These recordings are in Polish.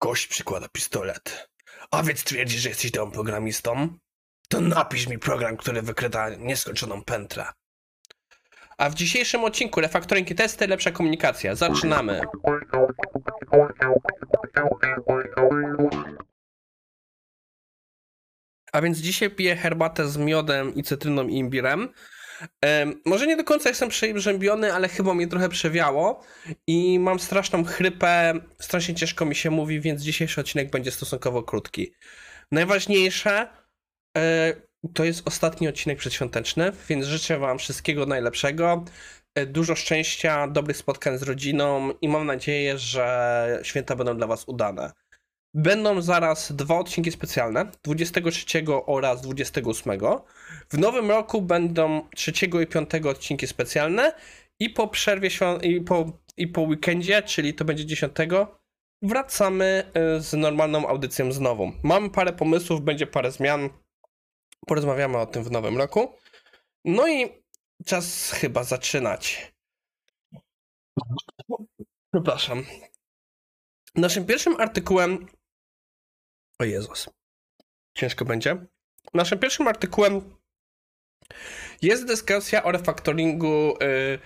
Gość przykłada pistolet. A więc twierdzisz, że jesteś dobrym programistą? To napisz mi program, który wykryta nieskończoną pętlę. A w dzisiejszym odcinku refaktoring i testy, lepsza komunikacja. Zaczynamy. A więc dzisiaj piję herbatę z miodem i cytryną i imbirem. Może nie do końca jestem przeziębiony, ale chyba mnie trochę przewiało i mam straszną chrypę, strasznie ciężko mi się mówi, więc dzisiejszy odcinek będzie stosunkowo krótki. Najważniejsze e, to jest ostatni odcinek przedświąteczny, więc życzę wam wszystkiego najlepszego, e, dużo szczęścia, dobrych spotkań z rodziną i mam nadzieję, że święta będą dla was udane. Będą zaraz dwa odcinki specjalne, 23 oraz 28. W nowym roku będą 3 i 5 odcinki specjalne i po przerwie i po, i po weekendzie, czyli to będzie 10, wracamy y, z normalną audycją znowu. Mamy parę pomysłów, będzie parę zmian. Porozmawiamy o tym w nowym roku. No i czas chyba zaczynać. Przepraszam. Naszym pierwszym artykułem. O Jezus. Ciężko będzie. Naszym pierwszym artykułem jest dyskusja o refaktoringu y,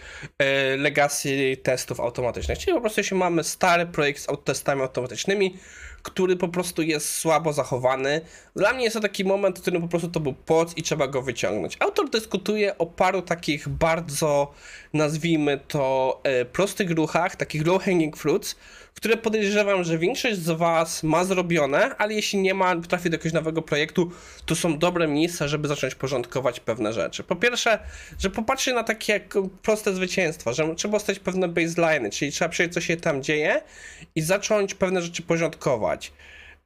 y, legacy testów automatycznych. Czyli po prostu jeśli mamy stary projekt z testami automatycznymi, który po prostu jest słabo zachowany. Dla mnie jest to taki moment, w którym po prostu to był poc i trzeba go wyciągnąć. Autor dyskutuje o paru takich bardzo, nazwijmy to, e, prostych ruchach, takich low hanging fruits, które podejrzewam, że większość z Was ma zrobione, ale jeśli nie ma, trafi do jakiegoś nowego projektu, to są dobre miejsca, żeby zacząć porządkować pewne rzeczy. Po pierwsze, że popatrzy na takie proste zwycięstwa, że trzeba ustalić pewne baseliny, czyli trzeba przejść, co się tam dzieje i zacząć pewne rzeczy porządkować.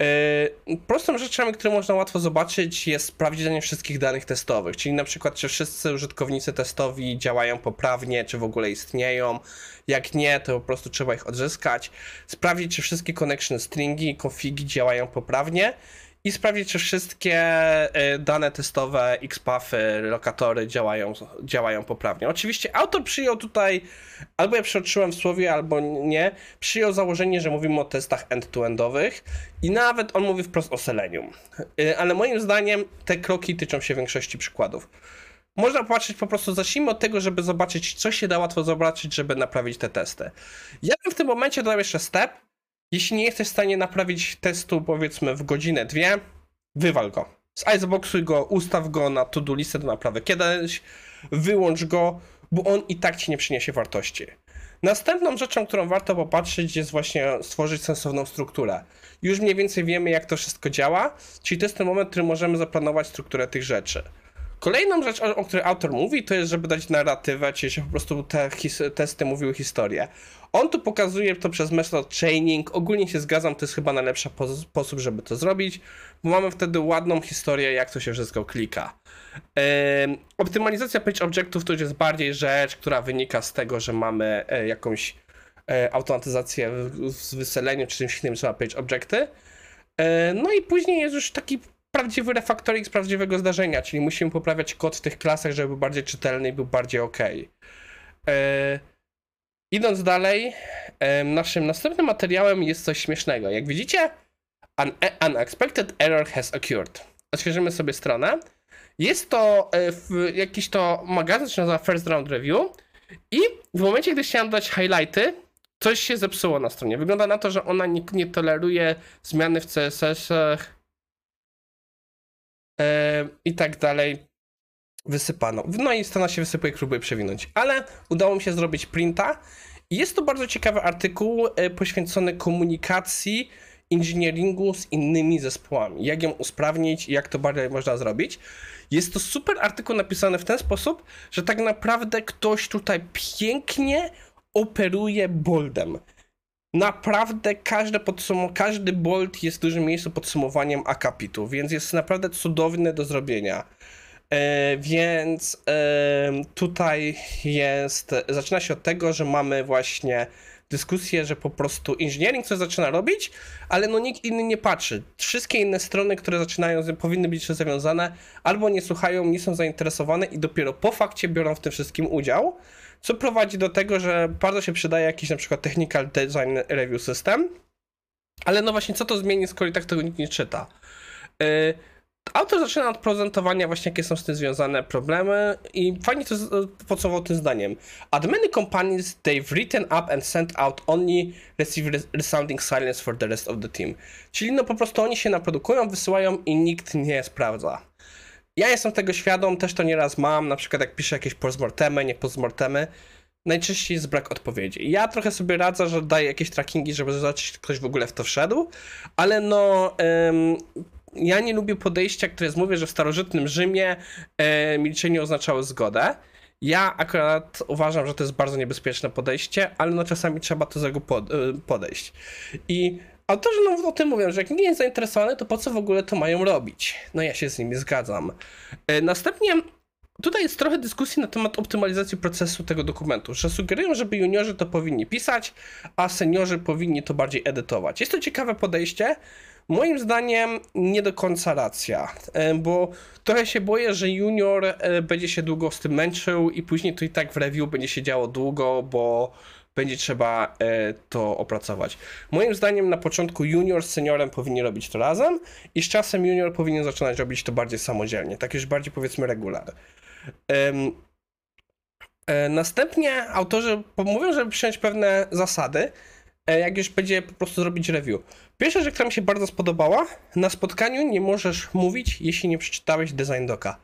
Yy, Prostą rzeczami, które można łatwo zobaczyć, jest sprawdzenie wszystkich danych testowych, czyli na przykład, czy wszyscy użytkownicy testowi działają poprawnie, czy w ogóle istnieją. Jak nie, to po prostu trzeba ich odzyskać. Sprawdzić, czy wszystkie connection stringi i configi działają poprawnie. I sprawdzić, czy wszystkie y, dane testowe, XPathy, lokatory działają, działają poprawnie. Oczywiście autor przyjął tutaj, albo ja przeoczyłem w słowie, albo nie, przyjął założenie, że mówimy o testach end-to-endowych i nawet on mówi wprost o Selenium. Y, Ale moim zdaniem te kroki tyczą się większości przykładów. Można patrzeć po prostu, zacznijmy od tego, żeby zobaczyć, co się da łatwo zobaczyć, żeby naprawić te testy. Ja bym w tym momencie dodał jeszcze step. Jeśli nie jesteś w stanie naprawić testu, powiedzmy, w godzinę, dwie, wywal go. Iceboxuj go, ustaw go na to-do listę do naprawy kiedyś, wyłącz go, bo on i tak ci nie przyniesie wartości. Następną rzeczą, którą warto popatrzeć, jest właśnie stworzyć sensowną strukturę. Już mniej więcej wiemy, jak to wszystko działa, czyli to jest ten moment, w którym możemy zaplanować strukturę tych rzeczy. Kolejną rzecz, o, o której autor mówi, to jest, żeby dać narratywę, czyli że po prostu te testy mówiły historię. On tu pokazuje to przez method chaining. Ogólnie się zgadzam, to jest chyba najlepszy po- sposób, żeby to zrobić, bo mamy wtedy ładną historię, jak to się wszystko klika. Optymalizacja page objectów to już jest bardziej rzecz, która wynika z tego, że mamy e, jakąś e, automatyzację w, w wyseleniu czy czymś innym, co page objecty. E, no i później jest już taki prawdziwy refaktoring z prawdziwego zdarzenia, czyli musimy poprawiać kod w tych klasach, żeby był bardziej czytelny i był bardziej ok. E, idąc dalej, e, naszym następnym materiałem jest coś śmiesznego. Jak widzicie, an e, unexpected error has occurred. Odświeżymy sobie stronę. Jest to jakiś to magazyn, się nazywa First Round Review i w momencie, gdy chciałem dać highlighty, coś się zepsuło na stronie. Wygląda na to, że ona nie, nie toleruje zmiany w CSS-ach i tak dalej. Wysypano. No i strona się wysypuje, próbuję przewinąć. Ale udało mi się zrobić printa. Jest to bardzo ciekawy artykuł e, poświęcony komunikacji inżynieringu z innymi zespołami. Jak ją usprawnić i jak to bardziej można zrobić. Jest to super artykuł napisany w ten sposób, że tak naprawdę ktoś tutaj pięknie operuje boldem. Naprawdę każde podsum- każdy bold jest w dużym miejscu podsumowaniem akapitu, więc jest naprawdę cudowny do zrobienia. E, więc e, tutaj jest. Zaczyna się od tego, że mamy właśnie dyskusję, że po prostu inżyniering coś zaczyna robić, ale no nikt inny nie patrzy. Wszystkie inne strony, które zaczynają, powinny być zawiązane, albo nie słuchają, nie są zainteresowane i dopiero po fakcie biorą w tym wszystkim udział, co prowadzi do tego, że bardzo się przydaje jakiś na przykład technical design review system, Ale no właśnie, co to zmieni, skoro i tak tego nikt nie czyta? Yy, autor zaczyna od prezentowania właśnie, jakie są z tym związane problemy i fajnie to podsumował tym zdaniem. At many companies, they've written up and sent out only receive res- resounding silence for the rest of the team. Czyli no po prostu oni się naprodukują, wysyłają i nikt nie sprawdza. Ja jestem tego świadom, też to nieraz mam, na przykład jak piszę jakieś postmortemy, nie postmortemy, najczęściej jest brak odpowiedzi. Ja trochę sobie radzę, że daję jakieś trackingi, żeby zobaczyć, czy ktoś w ogóle w to wszedł, ale no... em, ja nie lubię podejścia, które jest, mówię, że w starożytnym Rzymie e, milczenie oznaczało zgodę. Ja akurat uważam, że to jest bardzo niebezpieczne podejście, ale no czasami trzeba do tego e, podejść. I autorzy no, o tym mówią, że jak nikt nie jest zainteresowany, to po co w ogóle to mają robić? No ja się z nimi zgadzam. E, Następnie tutaj jest trochę dyskusji na temat optymalizacji procesu tego dokumentu, że sugerują, żeby juniorzy to powinni pisać, a seniorzy powinni to bardziej edytować. Jest to ciekawe podejście. Moim zdaniem nie do końca racja, e, bo trochę się boję, że junior e, będzie się długo z tym męczył i później to i tak w review będzie się działo długo, bo będzie trzeba e, to opracować. Moim zdaniem na początku junior z seniorem powinni robić to razem i z czasem junior powinien zaczynać robić to bardziej samodzielnie, tak już bardziej powiedzmy regular. Em, e, Następnie autorzy mówią, żeby przyjąć pewne zasady, e, jak już będzie po prostu zrobić review. Pierwsza rzecz, która mi się bardzo spodobała, na spotkaniu nie możesz mówić, jeśli nie przeczytałeś design doka.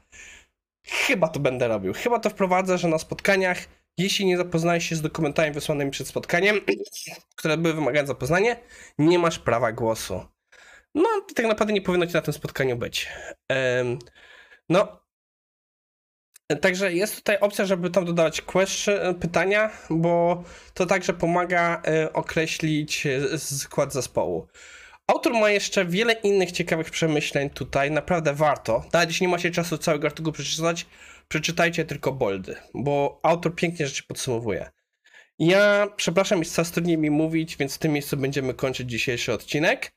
Chyba to będę robił. Chyba to wprowadzę, że na spotkaniach, jeśli nie zapoznałeś się z dokumentami wysłanymi przed spotkaniem, które były wymagane zapoznanie, nie masz prawa głosu. No, tak naprawdę nie powinno ci na tym spotkaniu być. No, Także jest tutaj opcja, żeby tam dodawać question, pytania, bo to także pomaga e, określić e, skład zespołu. Autor ma jeszcze wiele innych ciekawych przemyśleń tutaj, naprawdę warto. Nawet jeśli nie macie czasu całego artykułu przeczytać, przeczytajcie tylko boldy, bo autor pięknie rzeczy podsumowuje. Ja przepraszam, jest coraz trudniej mi mówić, więc w tym miejscu będziemy kończyć dzisiejszy odcinek.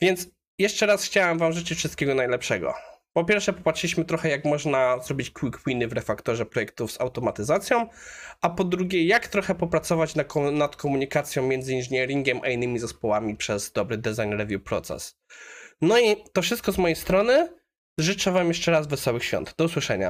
Więc jeszcze raz chciałem Wam życzyć wszystkiego najlepszego. Po pierwsze, popatrzyliśmy trochę, jak można zrobić quick winy w refaktorze projektów z automatyzacją, a po drugie, jak trochę popracować na, nad komunikacją między inżynieringiem a innymi zespołami przez dobry design review proces. No i to wszystko z mojej strony. Życzę Wam jeszcze raz wesołych świąt. Do usłyszenia.